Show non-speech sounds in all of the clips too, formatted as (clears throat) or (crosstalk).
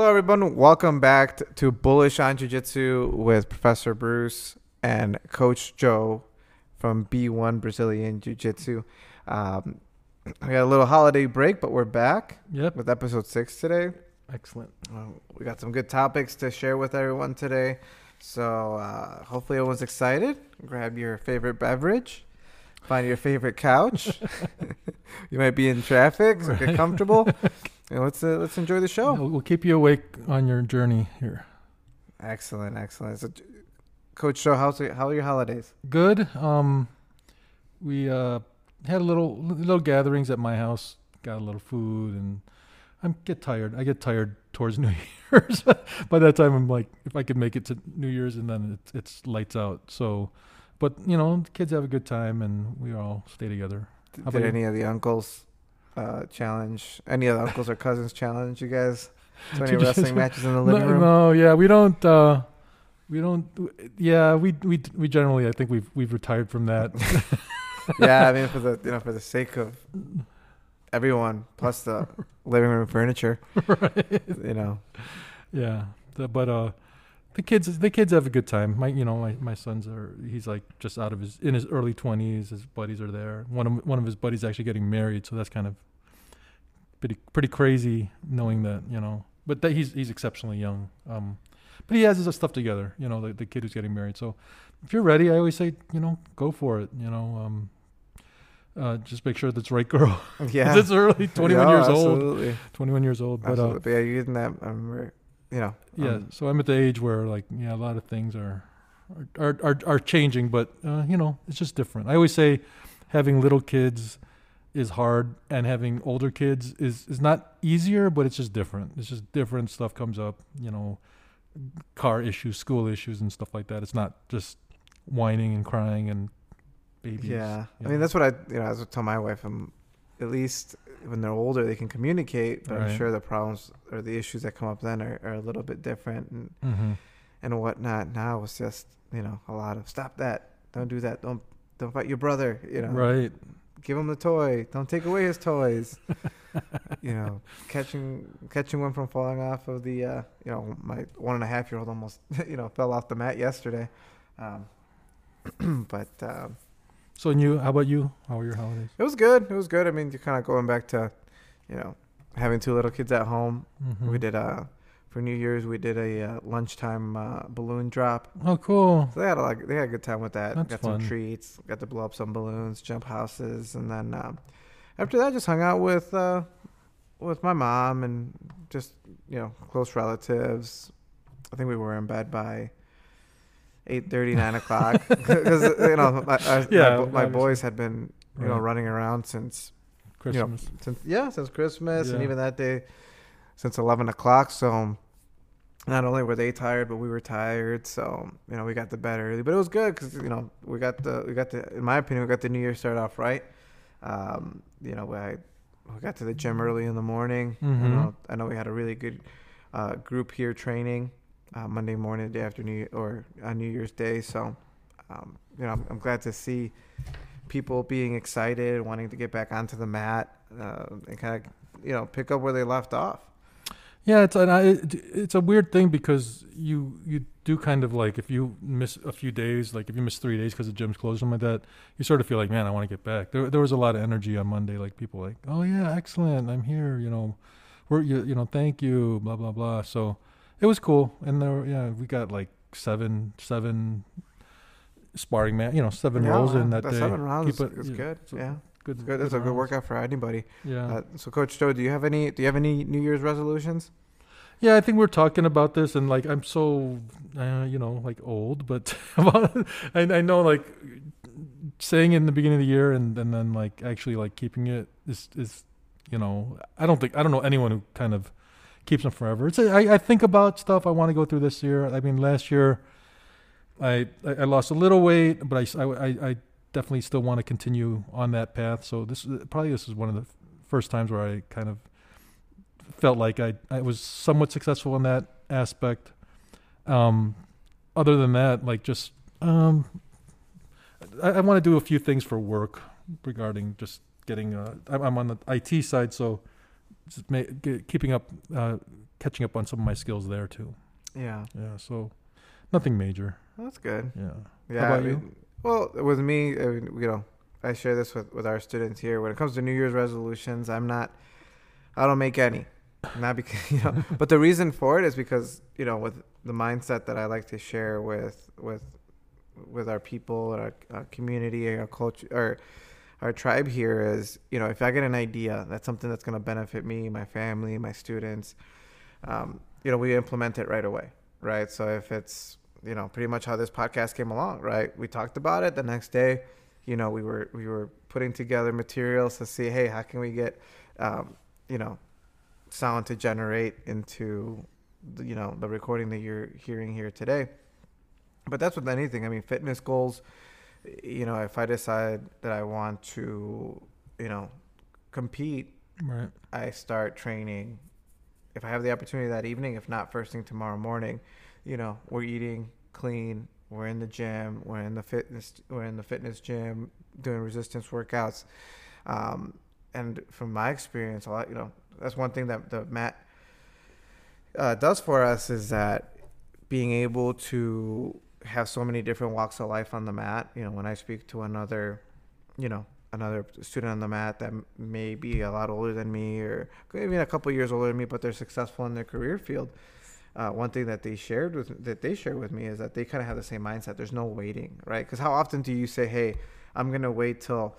Hello, everyone. Welcome back to Bullish on Jiu Jitsu with Professor Bruce and Coach Joe from B1 Brazilian Jiu Jitsu. Um, we got a little holiday break, but we're back Yep. with episode six today. Excellent. We got some good topics to share with everyone today. So uh, hopefully everyone's excited. Grab your favorite beverage, find your favorite couch. (laughs) (laughs) you might be in traffic, so get Right. comfortable. (laughs) and let's uh, let's enjoy the show. We'll, we'll keep you awake on your journey here. Excellent, excellent. So, Coach Joe, how's how are your holidays? Good. Um, we uh had a little little gatherings at my house. Got a little food, and I'm get tired. I get tired towards (laughs) New Year's. By that time, I'm like, if I could make it to New Year's, and then it's it's lights out. So, but you know, the kids have a good time, and we all stay together. Did, How did any of the uncles uh, challenge? Any of the uncles or cousins challenge you guys (laughs) to any wrestling matches in the No, living room? no, yeah, we don't. uh we don't. Yeah, we we we generally. I think we've we've retired from that. (laughs) yeah, I mean for the you know for the sake of everyone, plus the living room furniture, (laughs) right. you know. Yeah, the, but uh, the kids the kids have a good time. My you know my, my sons are he's like just out of his in his early twenties. His buddies are there. One of one of his buddies actually getting married, so that's kind of pretty pretty crazy knowing that you know. But that he's he's exceptionally young. Um, but he has his stuff together. You know the the kid who's getting married. So if you're ready, I always say you know go for it. You know. Um, uh, just make sure that's right girl. (laughs) Yeah, it's early, (laughs) 21 Yeah, years old. absolutely. 21 years old. But uh, Absolutely. Yeah, you're in that. I remember, you know. yeah, um, so I'm at the age where like yeah, a lot of things are are are, are changing, but uh, you know, it's just different. I always say having little kids is hard and having older kids is is not easier, but it's just different. It's just different stuff comes up, you know, car issues, school issues and stuff like that. It's not just whining and crying and babies. Yeah, I mean that's what I you know I was tell my wife. Um, at least when they're older, they can communicate. But I'm sure the problems or the issues that come up then are, are a little bit different and Mhm. and whatnot. Now it's just you know a lot of stop that, don't do that, don't don't fight your brother. You know, Right. Give him the toy, don't take away his toys. (laughs) you know, catching catching one from falling off of the uh, you know my one and a half year old almost (laughs) you know fell off the mat yesterday. Um, (clears throat) but. Um, So and you, how about you? How were your holidays? It was good. It was good. I mean, you're kind of going back to, you know, having two little kids at home. We Mhm. did uh for New Year's we did a uh, lunchtime uh, balloon drop. Oh, cool. So they had a, like they had a good time with that. That's got fun. some treats. Got to blow up some balloons, jump houses, and then um, after that, just hung out with uh, with my mom and just you know close relatives. I think we were in bed by. eight thirty, nine o'clock. (laughs) Because, you know, my, I- Yeah, my, my boys had been, you know, running around since you know, Christmas. since yeah since christmas and even that day since 11 o'clock so not only were they tired but we were tired so you know we got to bed early but it was good because you know we got the we got the in my opinion we got the new year started off right um you know I, we got to the gym early in the morning you Mhm. know i know we had a really good uh, group here training uh, monday morning day after new Year, or on new year's day so um, you know I'm, I'm glad to see people being excited, and wanting to get back onto the mat, uh, and kind of you know pick up where they left off. Yeah, it's an, it, it's a weird thing because you you do kind of like if you miss a few days, like if you miss three days because the gym's closed, something like that, you sort of feel like, man, I want to get back. There there was a lot of energy on Monday, like people like, oh yeah, excellent, I'm here, you know, we're you, you know, thank you, blah blah blah. So it was cool, and there yeah, we got like seven seven sparring man, you know, seven Yeah, rolls in wow, that day. seven rounds Keep it- is good. so yeah, Good, it's good. That's a good workout for anybody. Yeah. Uh, so, Coach Joe, do you have any? Do you have any New Year's resolutions? Yeah, I think we're talking about this, and like I'm so, uh, you know, like old, but (laughs) I, I know like saying it in the beginning of the year and, and then like actually like keeping it is is, you know, I don't think I don't know anyone who kind of keeps them forever. It's a, I, I think about stuff I want to go through this year. I mean, last year, I I, lost a little weight, but I, I- I definitely still want to continue on that path. So this probably this is one of the first times where I kind of felt like I, I was somewhat successful in that aspect. Um, other than that, like just um, I, I want to do a few things for work regarding just getting. Uh, I'm, on the IT side, so just ma- get, keeping up, uh, catching up on some of my skills there too. Yeah, Yeah, so nothing major. that's good. Yeah. Yeah. about I you? Well, with me, you know, I share this with, with our students here. When it comes to New Year's resolutions, I'm not, I don't make any. Not because, (laughs) you know, but the reason for it is because, you know, with the mindset that I like to share with, with, with our people, our, our community, our culture, or our tribe here is, you know, if I get an idea, that's something that's going to benefit me, my family, my students, um, you know, we implement it right away, right? So if it's, you know, pretty much how this podcast came along, right? We talked about it the next day, you know, we were we were putting together materials to see, hey, how can we get, um, you know, sound to generate into, the, you know, the recording that you're hearing here today. But that's with anything. I mean, fitness goals. You know, if I decide that I want to, you know, compete Right. I start training. If I have the opportunity that evening, if not first thing tomorrow morning, you know, we're eating clean. We're in the gym. We're in the fitness. We're in the fitness gym doing resistance workouts. Um, and from my experience, a lot, you know, that's one thing that the mat uh, does for us is that being able to have so many different walks of life on the mat. You know, when I speak to another, you know, another student on the mat that may be a lot older than me or maybe a couple years older than me, but they're successful in their career field. Uh, one thing that they shared with that they share with me is that they kind of have the same mindset. There's no waiting, right? Because how often do you say, "Hey, I'm gonna wait till,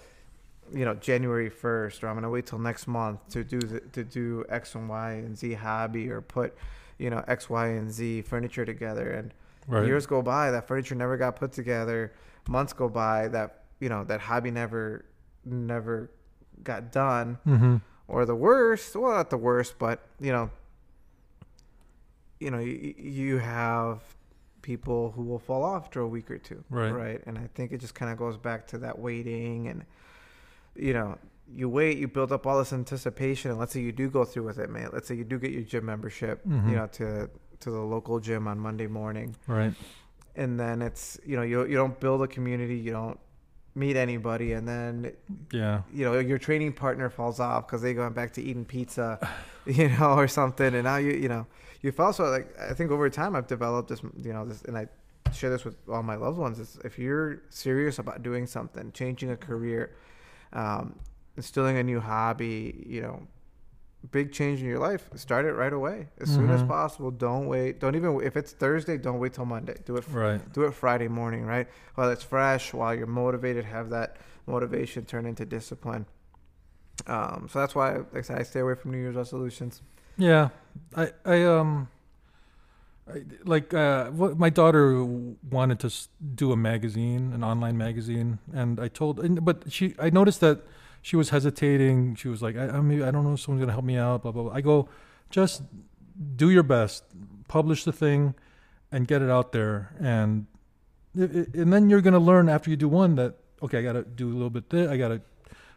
you know, January 1st, or I'm gonna wait till next month to do the, to do X and Y and Z hobby, or put, you know, X, Y, and Z furniture together?" And Right. years go by, that furniture never got put together. Months go by, that you know, that hobby never never got done mm-hmm. or the worst well not the worst but you know you know you, you have people who will fall off after a week or two Right. right and i think it just kind of goes back to that waiting and you know you wait you build up all this anticipation and let's say you do go through with it man let's say you do get your gym membership Mhm. you know to to the local gym on monday morning Right. and then it's you know you, you don't build a community you don't meet anybody and then Yeah. you know your training partner falls off because they going back to eating pizza (sighs) you know or something and now you you know you fall so like i think over time i've developed this you know this and i share this with all my loved ones is if you're serious about doing something changing a career um, instilling a new hobby you know big change in your life start it right away as soon as Mhm. possible don't wait don't even if it's thursday don't wait till monday do it Right. do it Friday morning, right? While it's fresh, while you're motivated, have that motivation turn into discipline. Um, so that's why, like I said, I stay away from New Year's resolutions. Yeah, I I um, I, like uh, my daughter wanted to do a magazine, an online magazine, and I told, but she, I noticed that she was hesitating. She was like, I, I I don't know if someone's gonna help me out. Blah blah. blah. I go, just do your best, publish the thing, and get it out there, and and then you're gonna learn after you do one that okay, I gotta do a little bit. There, I gotta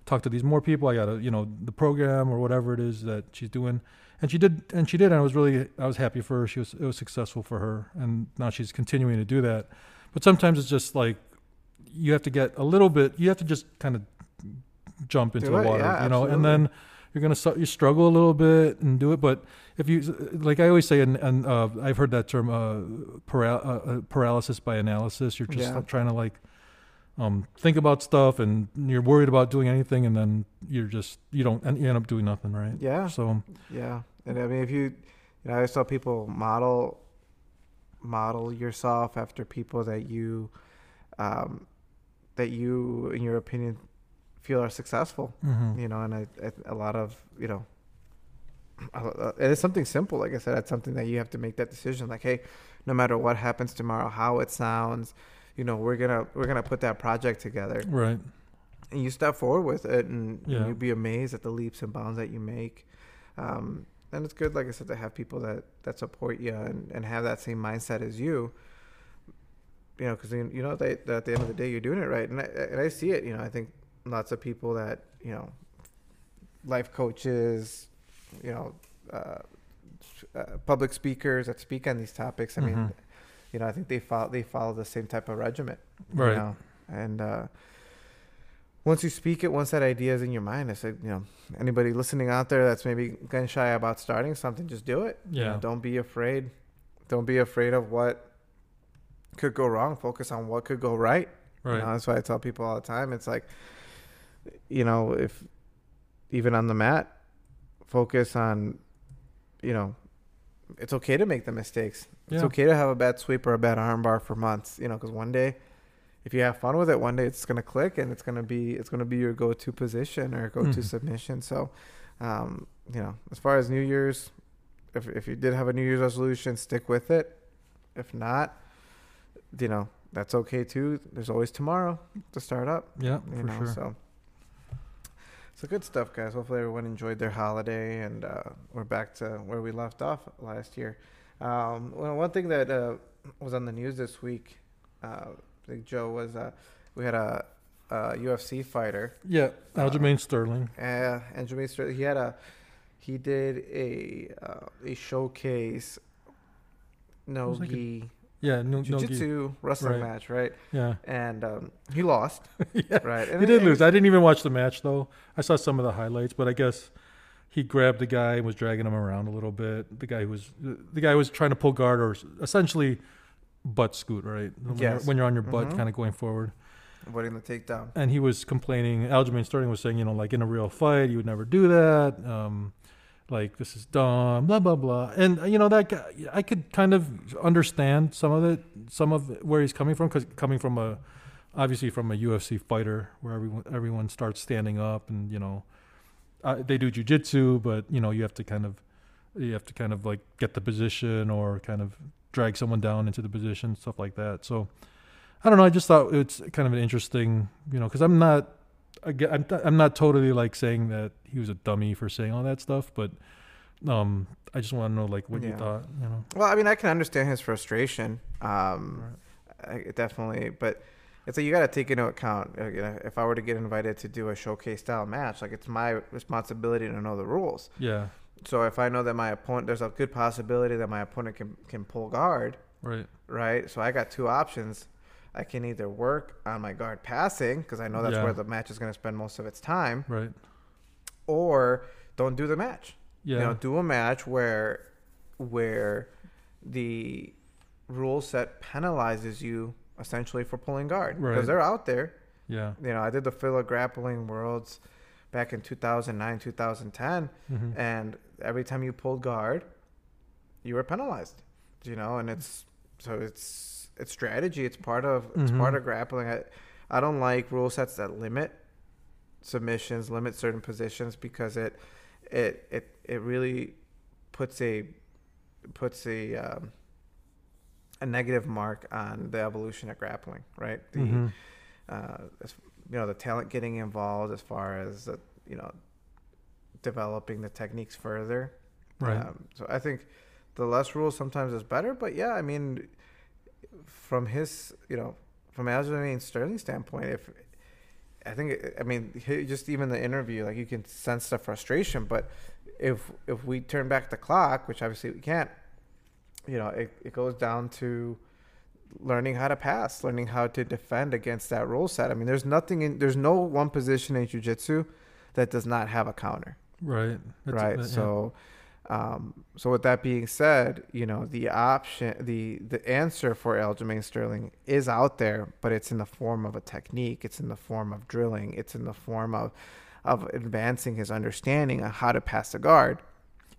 talk to these more people. I gotta, you know, the program or whatever it is that she's doing. And she did, and she did. And I was really, I was happy for her. She was, it was successful for her, and now she's continuing to do that. But sometimes it's just like you have to get a little bit. You have to just kind of jump into Do the it, water, yeah, you know, and then you're gonna. You struggle a little bit and do it. But if you, like I always say, and, and uh, I've heard that term, uh, paral- uh, uh, paralysis by analysis. You're just Yeah. trying to like um, think about stuff and you're worried about doing anything and then you're just you don't and you end up doing nothing right Yeah, so yeah. And I mean, if you, you know, I always tell people model, model yourself after people that you, um, that you, in your opinion, feel are successful. mhm. you know, and I, I a lot of you know, uh, it is something simple. Like I said, it's something that you have to make that decision. Like, hey, no matter what happens tomorrow, how it sounds, you know, we're gonna we're gonna put that project together, right and you step forward with it, and, and you'd be amazed at the leaps and bounds that you make. Um, and it's good, like I said, to have people that that support you and, and have that same mindset as you. You know, because you know they, that at the end of the day, you're doing it right, and I, and I see it. You know, I think lots of people that you know, life coaches, you know, uh, uh, public speakers that speak on these topics. I mean, Mhm. you know, I think they follow they follow the same type of regiment, right You know? And uh, once you speak it, once that idea is in your mind, I said, you know, anybody listening out there that's maybe gun shy about starting something, just do it. You know, Yeah. don't be afraid. Don't be afraid of what could go wrong. Focus on what could go right. You Right. know, that's why I tell people all the time. It's like, you know, if even on the mat, focus on, you know, it's okay to make the mistakes. Yeah. It's okay to have a bad sweep or a bad armbar for months. You know, because one day, if you have fun with it, one day it's gonna click and it's gonna be it's gonna be your go-to position or go-to Mhm. submission. So, um, you know, as far as New Year's, if if you did have a New Year's resolution, stick with it. If not, you know, that's okay too. There's always tomorrow to start up. Yeah, You for know, sure. so so good stuff, guys. Hopefully everyone enjoyed their holiday, and uh, we're back to where we left off last year. Um, well, one thing that uh, was on the news this week, uh, Big Joe was uh, we had a, a UFC fighter, Yeah, Uh, Aljamain Sterling. uh, Andrew Sterling. He had a he did a uh, a showcase no like gi Yeah, no, jiu-jitsu wrestling Right. match, right? Yeah, And um, he lost, (laughs) yeah. right? And He did and- lose. I didn't even watch the match though. I saw some of the highlights, but I guess he grabbed the guy and was dragging him around a little bit. The guy who was the guy was trying to pull guard or essentially butt scoot, right? When, you're, when you're on your butt, Mhm. kind of going forward. avoiding the takedown. And he was complaining. Aljamain Sterling was saying, you know, like in a real fight, you would never do that. Um, like this is dumb, blah blah blah. And uh, you know that guy, I could kind of understand some of it, some of it, where he's coming from, because coming from a, obviously from a UFC fighter, where everyone everyone starts standing up, and you know, uh, they do jujitsu, but you know you have to kind of, you have to kind of like get the position or kind of drag someone down into the position, stuff like that. So. I don't know. I just thought it's kind of an interesting, you know, because I'm not, I'm, I'm not totally like saying that he was a dummy for saying all that stuff, but um, I just want to know like what you thought, you know. Well, I mean, I can understand his frustration. Um, I, definitely, but it's like you got to take into account. uh, You know, if I were to get invited to do a showcase style match, like it's my responsibility to know the rules. Yeah, So if I know that my opponent, there's a good possibility that my opponent can can pull guard, right. right? So I got two options. I can either work on my guard passing because I know that's Yeah. where the match is going to spend most of its time, Right. or don't do the match. Yeah. you know do a match where where the rule set penalizes you essentially for pulling guard because Right. they're out there yeah. you know i did the FILA grappling worlds back in 2009 2010 hmm and every time you pulled guard you were penalized you know? And it's so it's it's strategy. It's part of it's part Mhm. of grappling. I i don't like rule sets that limit submissions limit certain positions because it it it it really puts a puts a um, a negative mark on the evolution of grappling right? The hmm uh, you know the talent getting involved as far as uh, you know developing the techniques further Right. um, so I think the less rules sometimes is better, but yeah, I mean, from his, you know, from Aljamain Sterling standpoint, if I think, I mean, just even the interview, like you can sense the frustration. But if if we turn back the clock, which obviously we can't, you know, it, it goes down to learning how to pass, learning how to defend against that rule set. I mean, there's nothing in, there's no one position in jujitsu that does not have a counter right. That's- right uh, yeah. so um so with that being said you know the option the the answer for Aljamain Sterling is out there but it's in the form of a technique it's in the form of drilling it's in the form of of advancing his understanding of how to pass the guard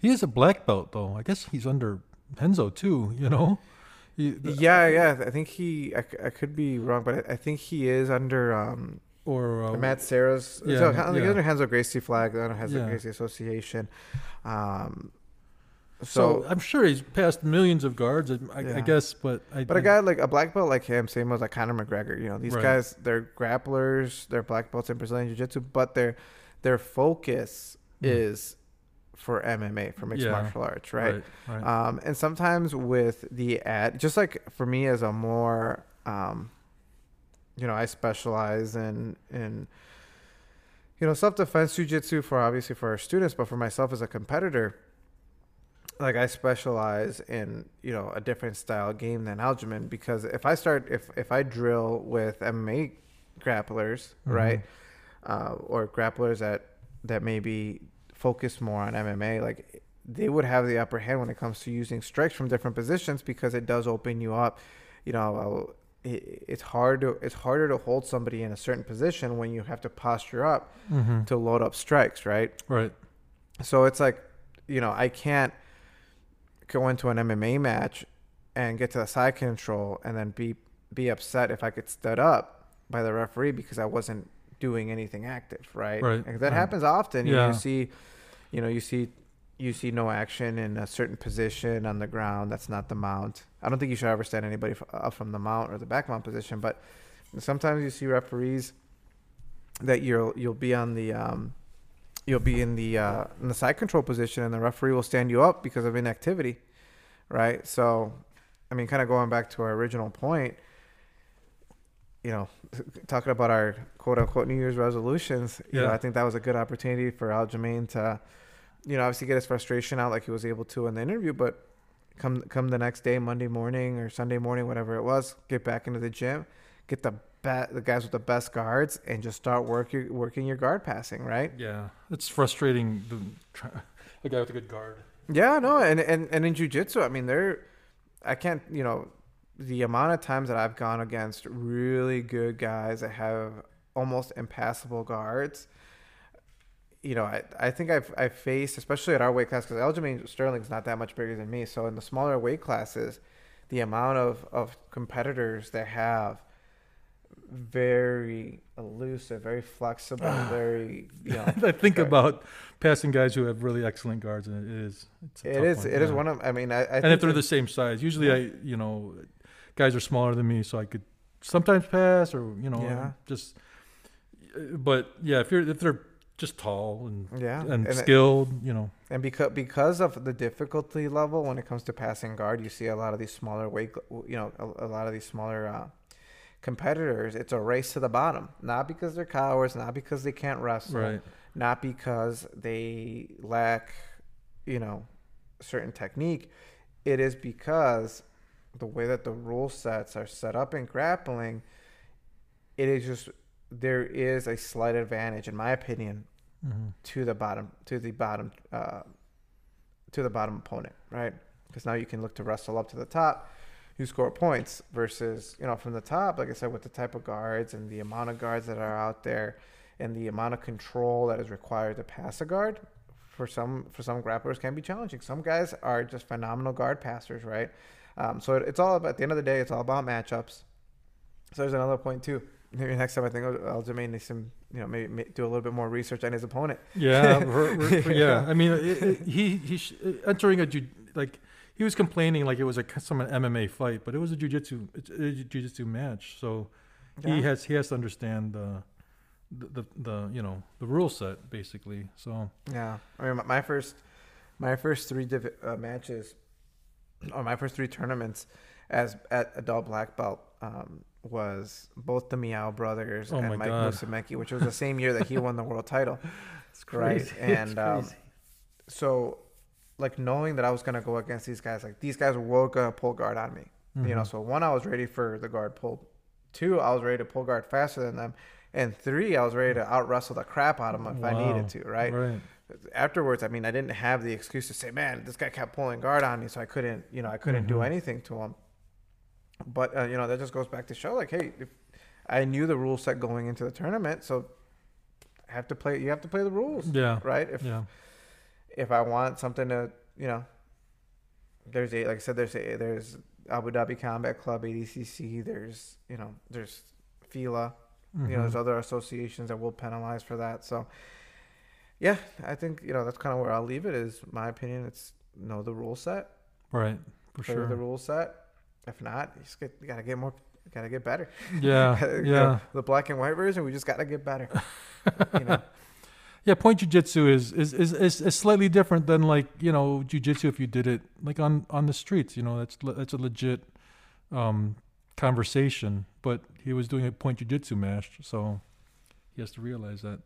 he is a black belt though. I guess he's under Renzo too. You know. He, the- yeah yeah i think he i, c- I could be wrong but I, I think he is under um or uh, Matt Serra's yeah, so, yeah. under Renzo Gracie flag under Renzo Yeah. Gracie Association um So, so I'm sure he's passed millions of guards. I, I, Yeah. I guess, but I, But a guy like a black belt like him, same as like Conor McGregor, you know, these Right. guys they're grapplers, they're black belts in Brazilian Jiu Jitsu, but their their focus Mm. is for MMA, for mixed Yeah. martial arts, right? right, right. Um, and sometimes with the ad, just like for me as a more, um, you know, I specialize in in you know self defense jujitsu for obviously for our students, but for myself as a competitor, like I specialize in you know a different style game than Aljamain because if I start if if I drill with MMA grapplers, Mhm. right, uh, or grapplers that that maybe focus more on MMA, like they would have the upper hand when it comes to using strikes from different positions because it does open you up. You know, it's hard to it's harder to hold somebody in a certain position when you have to posture up Mm-hmm. to load up strikes, right? Right. So it's like, you know, I can't go into an MMA match and get to the side control and then be be upset if I get stood up by the referee because I wasn't doing anything active, right? Right, Like that right. happens often. You, Yeah. you see, you know, you see, you see no action in a certain position on the ground. That's not the mount. I don't think you should ever stand anybody up from the mount or the back mount position, but sometimes you see referees that you'll you'll be on the um, you'll be in the uh, in the side control position, and the referee will stand you up because of inactivity, right? So, I mean, kind of going back to our original point, you know, talking about our quote unquote New Year's resolutions, you know, I think that was a good opportunity for Aljamain to, you know, obviously get his frustration out like he was able to in the interview, but come come the next day, Monday morning or Sunday morning, whatever it was, get back into the gym, get the be- the guys with the best guards, and just start working working your guard passing, right? Yeah. It's frustrating. The, (laughs) guy with a good guard. Yeah, no, and and and in jujitsu, I mean, they're, I can't, you know, the amount of times that I've gone against really good guys that have almost impassable guards. You know, I, I think I've I've faced, especially at our weight class, because Aljamain Sterling's not that much bigger than me. So in the smaller weight classes, the amount of of competitors that have very elusive, very flexible, (sighs) very you know. (laughs) I think Sure. about passing guys who have really excellent guards, and it is. It's It is. one, It is yeah. one of. I mean, I. I and if they're the same size, usually I, you know, guys are smaller than me, so I could sometimes pass or you know, Yeah. just. But yeah, if you're if they're just tall and yeah, and, and, skilled, you know, and because because of the difficulty level when it comes to passing guard, you see a lot of these smaller weight, you know, a, a lot of these smaller uh, competitors. It's a race to the bottom, not because they're cowards, not because they can't wrestle, right? not because they lack, you know, certain technique. It is because the way that the rule sets are set up in grappling, it is just there is a slight advantage, in my opinion, hmm to the bottom to the bottom uh, to the bottom opponent, right? Because now you can look to wrestle up to the top, you score points versus you know from the top, like I said, with the type of guards and the amount of guards that are out there, and the amount of control that is required to pass a guard. For some, for some grapplers, can be challenging. Some guys are just phenomenal guard passers, right? Um, so it, it's all about. At the end of the day, it's all about matchups. So there's another point too. Maybe next time I think Aljamain needs some, you know, maybe, do a little bit more research on his opponent. Yeah, (laughs) r- r- yeah. I mean, it, it, he he sh- entering a ju- like he was complaining like it was a some MMA fight, but it was a jujitsu jujitsu match. So he Yeah. has he has to understand the, the the the you know the rule set basically. So Yeah, I mean, my- my first, my first three div- uh, matches, or my first three tournaments, as at adult black belt, um, was both the Miyao brothers Oh and Mike God. Musumeci, which was the same year that he won the world title. (laughs) it's Right, and, um, So, like knowing that I was gonna go against these guys, like these guys were gonna pull guard on me. Mm-hmm. You know, so one, I was ready for the guard pull. Two, I was ready to pull guard faster than them. And three, I was ready to out wrestle the crap out of them if I needed to, right? right. Afterwards, I mean, I didn't have the excuse to say, "Man, this guy kept pulling guard on me," so I couldn't, you know, I couldn't do Mhm. anything to him. But uh, you know, that just goes back to show, like, hey, if I knew the rule set going into the tournament, so I have to play. You have to play the rules, Yeah. right? If Yeah. if I want something to, you know, there's a like I said, there's a there's Abu Dhabi Combat Club, ADCC. There's you know, there's FILA. You know, there's other associations that will penalize for that. So, yeah, I think you know that's kind of where I'll leave it. Is my opinion. It's know the rule set, right for sure. the rule set. If not, you just get you gotta get more, gotta get better. Yeah. (laughs) You know, yeah. the black and white version, we just gotta get better. you know, (laughs) Yeah, point jujitsu is, is, is, is, is slightly different than like, you know, jujitsu if you did it like on, on the streets, you know, that's le- that's a legit um, conversation. But he was doing a point jujitsu match, so he has to realize that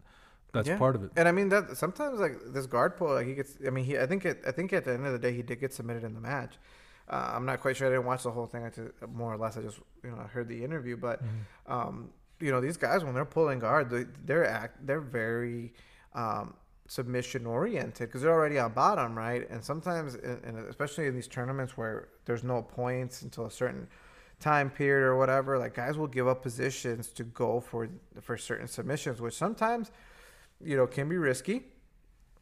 that's Yeah. part of it. and I mean that sometimes like this guard pull, like he gets. I mean, he. I think it. I think at the end of the day, he did get submitted in the match. Uh, I'm not quite sure. I didn't watch the whole thing. I just more or less. I just you know heard the interview, but Mhm. um, you know these guys when they're pulling guard, they, they're act they're very um, submission oriented because they're already on bottom, right? And sometimes, in, especially in these tournaments where there's no points until a certain time period or whatever, like guys will give up positions to go for for certain submissions, which sometimes you know can be risky,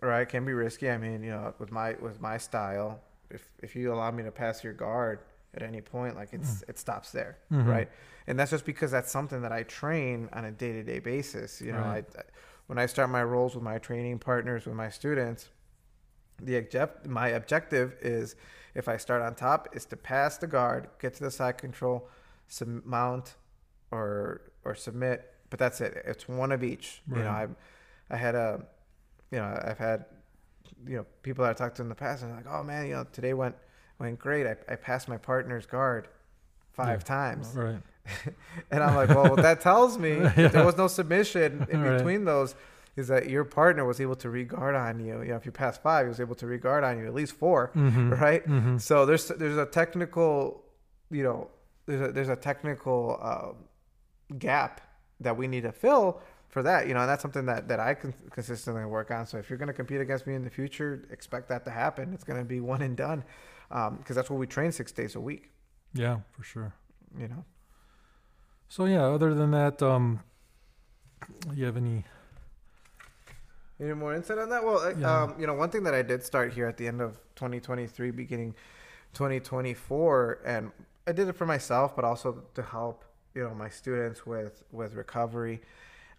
right? Can be risky. I mean, you know, with my with my style, if if you allow me to pass your guard at any point, like it's mm. it stops there, mm-hmm. right? And that's just because that's something that I train on a day to day basis. You know, right. I, I, when I start my rolls with my training partners with my students, the object my objective is if I start on top is to pass the guard, get to the side control, sub- mount, or or submit. But that's it. It's one of each. Right. You know, I I had a, you know, I've had, you know, people that I talked to in the past, and like, oh man, you know, today went went great. I, I passed my partner's guard five yeah. times. Right. (laughs) and I'm like, well, what that tells me (laughs) yeah. there was no submission in (laughs) right. between those is that your partner was able to regard on you. You know, if you pass five, he was able to regard on you at least 4 mm-hmm. right? Mm-hmm. So there's there's a technical, you know, there's a, there's a technical uh, gap that we need to fill for that. You know, and that's something that that I can consistently work on. So if you're going to compete against me in the future, expect that to happen. It's going to be one and done because um, that's what we train six days a week. Yeah, for sure. You know. So yeah, other than that, um, you have any any more insight on that? Well, yeah. um, you know, one thing that I did start here at the end of 2023, beginning 2024, and I did it for myself, but also to help you know my students with with recovery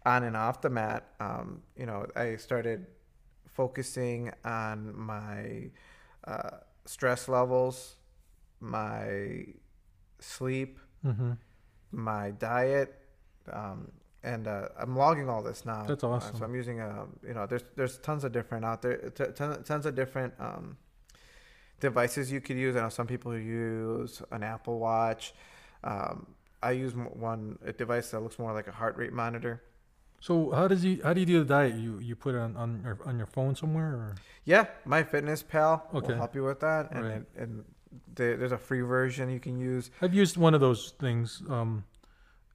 on and off the mat. Um, you know, I started focusing on my uh, stress levels, my sleep, mm-hmm. my diet, um, and uh, I'm logging all this now. That's awesome. Uh, so I'm using a, you know, there's there's tons of different out there, t- tons of different um, devices you could use. I know some people use an Apple Watch. Um, I use one a device that looks more like a heart rate monitor. So how does you how do you do the diet? You you put it on on your on your phone somewhere? Or? Yeah, MyFitnessPal okay. will help you with that, and right. it, and the, there's a free version you can use. I've used one of those things, um,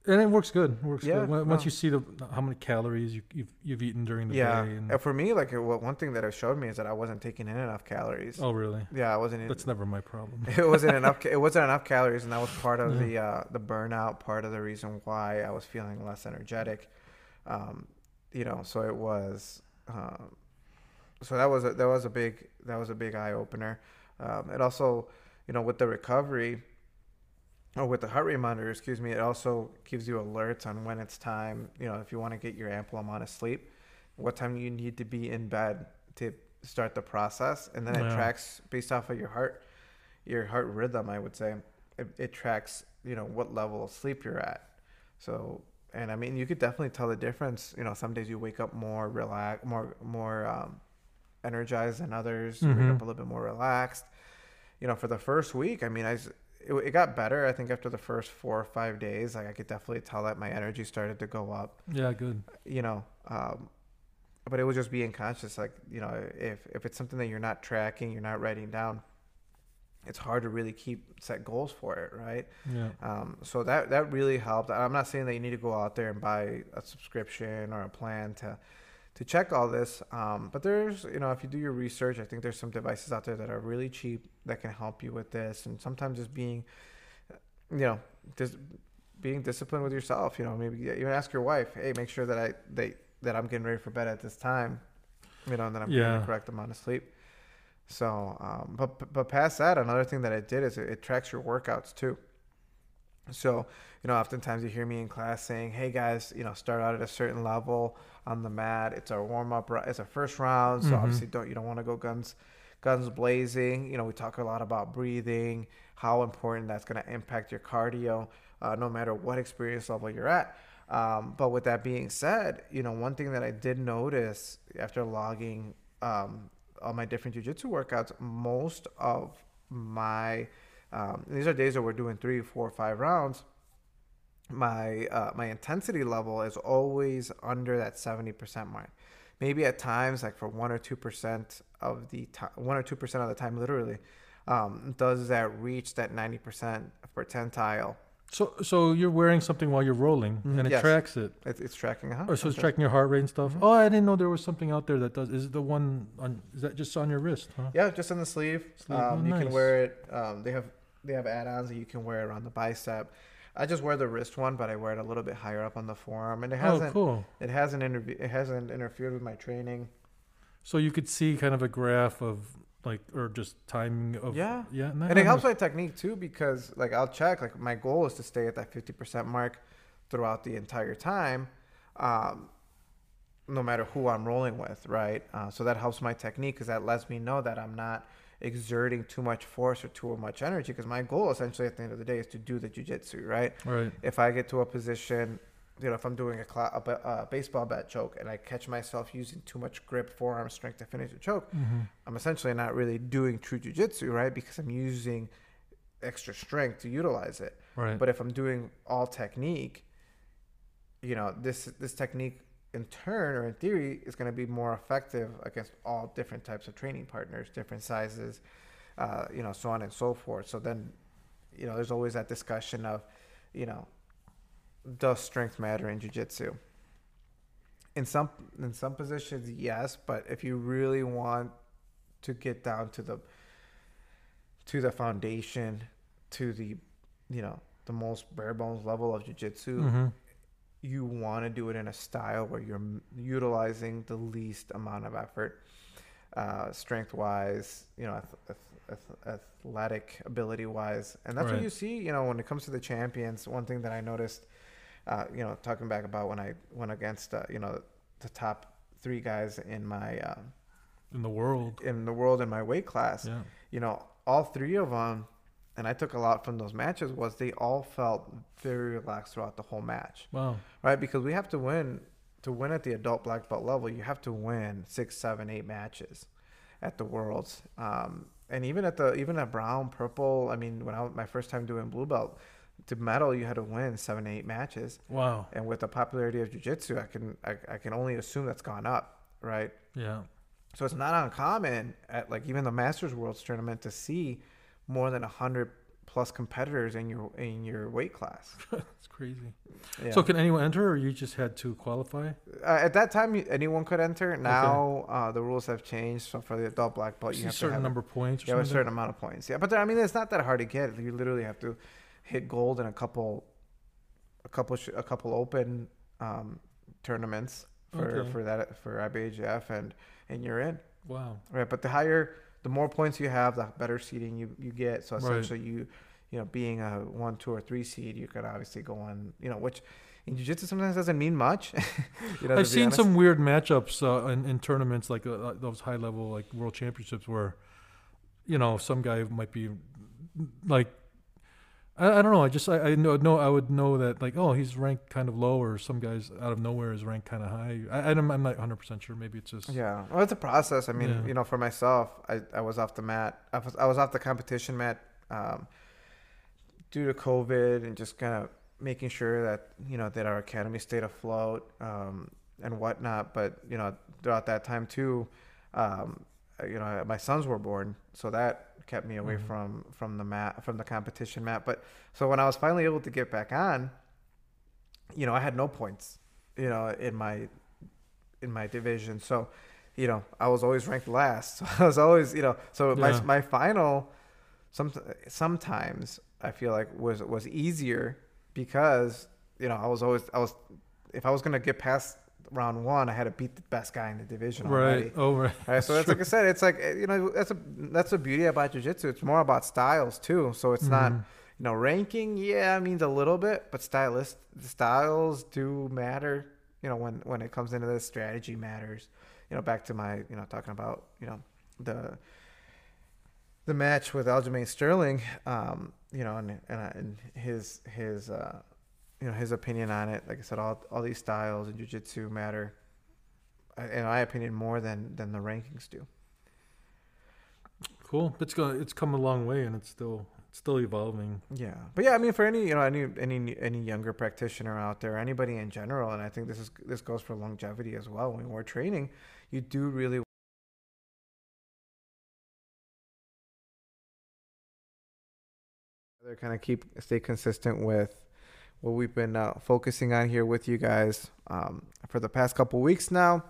and it works good. It works yeah, good. Once no. you see the how many calories you, you've you've eaten during the yeah. day. Yeah, and for me, like it, one thing that it showed me is that I wasn't taking in enough calories. Oh really? Yeah, I wasn't. In, That's never my problem. (laughs) it wasn't enough. It wasn't enough calories, and that was part of yeah. the uh, the burnout. Part of the reason why I was feeling less energetic. Um, you know, so it was, um, so that was a, that was a big that was a big eye opener. Um, it also, you know, with the recovery, or with the heart rate monitor, excuse me, it also gives you alerts on when it's time. You know, if you want to get your ample amount of sleep, what time you need to be in bed to start the process, and then yeah. it tracks based off of your heart, your heart rhythm. I would say it, it tracks, you know, what level of sleep you're at. So and I mean, you could definitely tell the difference. You know, some days you wake up more relaxed, more more um, energized than others. Mm-hmm. You wake mm-hmm. up a little bit more relaxed. You know, for the first week, I mean, I it, it, got better. I think after the first four or five days, like I could definitely tell that my energy started to go up. Yeah, good. You know, um, but it was just being conscious. Like you know, if if it's something that you're not tracking, you're not writing down, it's hard to really keep set goals for it, right? Yeah. Um, so that that really helped. I'm not saying that you need to go out there and buy a subscription or a plan to to check all this, um, but there's you know if you do your research, I think there's some devices out there that are really cheap that can help you with this, and sometimes just being, you know, just being disciplined with yourself. You know, maybe you ask your wife, hey, make sure that I they that I'm getting ready for bed at this time, you know, and that I'm yeah. getting the correct amount of sleep. So, um, but but past that, another thing that it did is it, it, tracks your workouts too. So, you know, oftentimes you hear me in class saying, "Hey guys, you know, start out at a certain level on the mat. It's our warm up. It's our first round. So mm-hmm. obviously, don't you don't want to go guns guns blazing. You know, we talk a lot about breathing, how important that's going to impact your cardio, uh, no matter what experience level you're at. Um, but with that being said, you know, one thing that I did notice after logging um, all my different jujitsu workouts, most of my um, these are days that we're doing three, four, five rounds. My uh, my intensity level is always under that seventy percent mark. Maybe at times, like for one or two percent of the time, one or two percent of the time, literally, um, does that reach that ninety percent percentile. So so you're wearing something while you're rolling, Mhm, and it yes. tracks it. It's, it's tracking. Uh-huh. Oh, so it's tracking your heart rate and stuff. Mhm. Oh, I didn't know there was something out there that does. Is it the one on? Is that just on your wrist? Huh? Yeah, just on the sleeve. Sleeve, Um, oh, you can wear it. Um, they have they have add-ons that you can wear around the bicep. I just wear the wrist one, but I wear it a little bit higher up on the forearm, and it Oh, hasn't Oh, cool. it hasn't interve- it hasn't interfered with my training. So you could see kind of a graph of like, or just timing of. Yeah. Yeah. and it helps my technique too because like I'll check like my goal is to stay at that 50% mark throughout the entire time um, no matter who I'm rolling with right uh, so that helps my technique because that lets me know that I'm not exerting too much force or too much energy because my goal essentially at the end of the day is to do the jujitsu right Right. if I get to a position, you know, if I'm doing a, cla a, a baseball bat choke and I catch myself using too much grip, forearm strength to finish the choke, Mm-hmm. I'm essentially not really doing true jujitsu, right? Because I'm using extra strength to utilize it. Right. But if I'm doing all technique, you know, this this technique in turn or in theory is going to be more effective against all different types of training partners, different sizes, uh, you know, so on and so forth. So then, you know, there's always that discussion of, you know, does strength matter in jujitsu? In some in some positions, yes, but if you really want to get down to the to the foundation, to the you know the most bare bones level of jujitsu, mm-hmm. you want to do it in a style where you're utilizing the least amount of effort, uh, strength wise, you know, ath- ath- ath- athletic ability wise, and that's what you see. You know, when it comes to the champions, one thing that I noticed, uh, you know, talking back about when I went against, uh, you know, the top three guys in my uh, In the world. in the world in my weight class, Yeah. you know, all three of them, and I took a lot from those matches was they all felt very relaxed throughout the whole match Wow. right? Because we have to win to win at the adult black belt level. You have to win six, seven, eight matches at the worlds, um, and even at the even at brown, purple. I mean, when I was my first time doing blue belt, to medal you had to win seven, eight matches, Wow. and with the popularity of jiu-jitsu, I can I, I can only assume that's gone up, right? Yeah. So it's not uncommon at like even the Masters Worlds tournament to see more than a hundred plus competitors in your in your weight class. (laughs) It's crazy. Yeah. So can anyone enter, or you just had to qualify? Uh, at that time, you- anyone could enter. Now uh, the rules have changed. So for the adult black belt, you a have to certain have number of points. Or yeah, a something? certain amount of points. Yeah, but there, I mean, it's not that hard to get. You literally have to hit gold in a couple, a couple, a couple open um, tournaments for Okay. for that for IBJJF, and and you're in. Wow. Right, but the higher, the more points you have, the better seeding you, you get. So Right. essentially, you, you know, being a one, two, or three seed, you could obviously go on. You know, which in jiu-jitsu sometimes doesn't mean much. (laughs) you know, I've seen honest. some weird matchups uh, in, in tournaments like uh, those high level like world championships where, you know, some guy might be like, I, I don't know. I just I, I know know I would know that like oh he's ranked kind of low or some guys out of nowhere is ranked kind of high. I, I'm I'm not 100 percent sure. Maybe it's just Yeah, well, it's a process. I mean, Yeah. you know, for myself, I, I was off the mat. I was, I was off the competition mat um, due to COVID and just kind of making sure that you know that our academy stayed afloat um, and whatnot. But you know, throughout that time too, um, you know, my sons were born, so that kept me away Mhm. from from the mat from the competition mat. But so when I was finally able to get back on, you know, I had no points, you know, in my in my division. So, you know, I was always ranked last. (laughs) So I was always, you know, so my my final some sometimes I feel like was was easier because, you know, I was always I was if I was going to get past round 1, I had to beat the best guy in the division already. right. Oh right. So that's like I said, it's like eh, you know that's a that's the beauty about jujitsu. It's more about styles too. So it's not Mhm. you know ranking. Yeah, means a little bit, but stylist styles do matter. You know when when it comes into this, strategy matters. You know back to my you know talking about you know the the match with Aljamain Sterling. Um, you know and and, and his his uh, you know his opinion on it. Like I said, all all these styles in jujitsu matter uh, in my opinion, more than than the rankings do. Cool. It's going it's come a long way and it's still it's still evolving. Yeah, but yeah, I mean, for any you know any any any younger practitioner out there, anybody in general, and I think this is this goes for longevity as well. When we're training, you do really kind of keep stay consistent with what we've been uh, focusing on here with you guys um, for the past couple weeks now.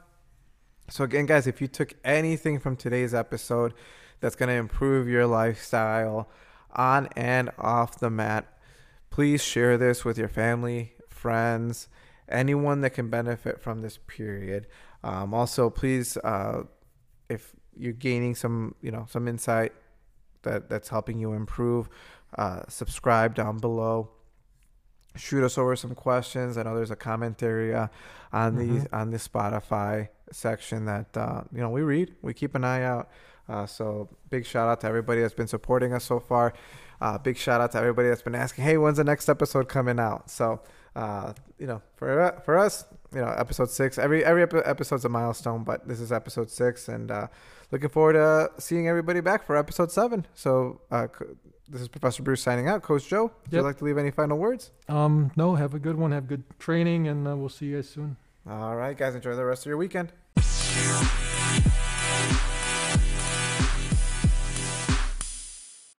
So again, guys, if you took anything from today's episode that's going to improve your lifestyle on and off the mat, please share this with your family, friends, anyone that can benefit from this period. Um, also, please, uh, if you're gaining some, you know, some insight that that's helping you improve, uh, subscribe down below shoot us over some questions. I know there's a comment area on the Mhm. on the Spotify section that uh, you know we read. We keep an eye out. Uh, so big shout out to everybody that's been supporting us so far. Uh, big shout out to everybody that's been asking, hey, when's the next episode coming out? So uh, you know, for for us, you know, episode six. Every every epi- episode's a milestone, but this is episode six, and uh, looking forward to seeing everybody back for episode seven. So uh, this is Professor Bruce signing out. Coach Joe, would you like to leave any final words? Um, no, have a good one. Have good training, and uh, we'll see you guys soon. All right, guys, enjoy the rest of your weekend.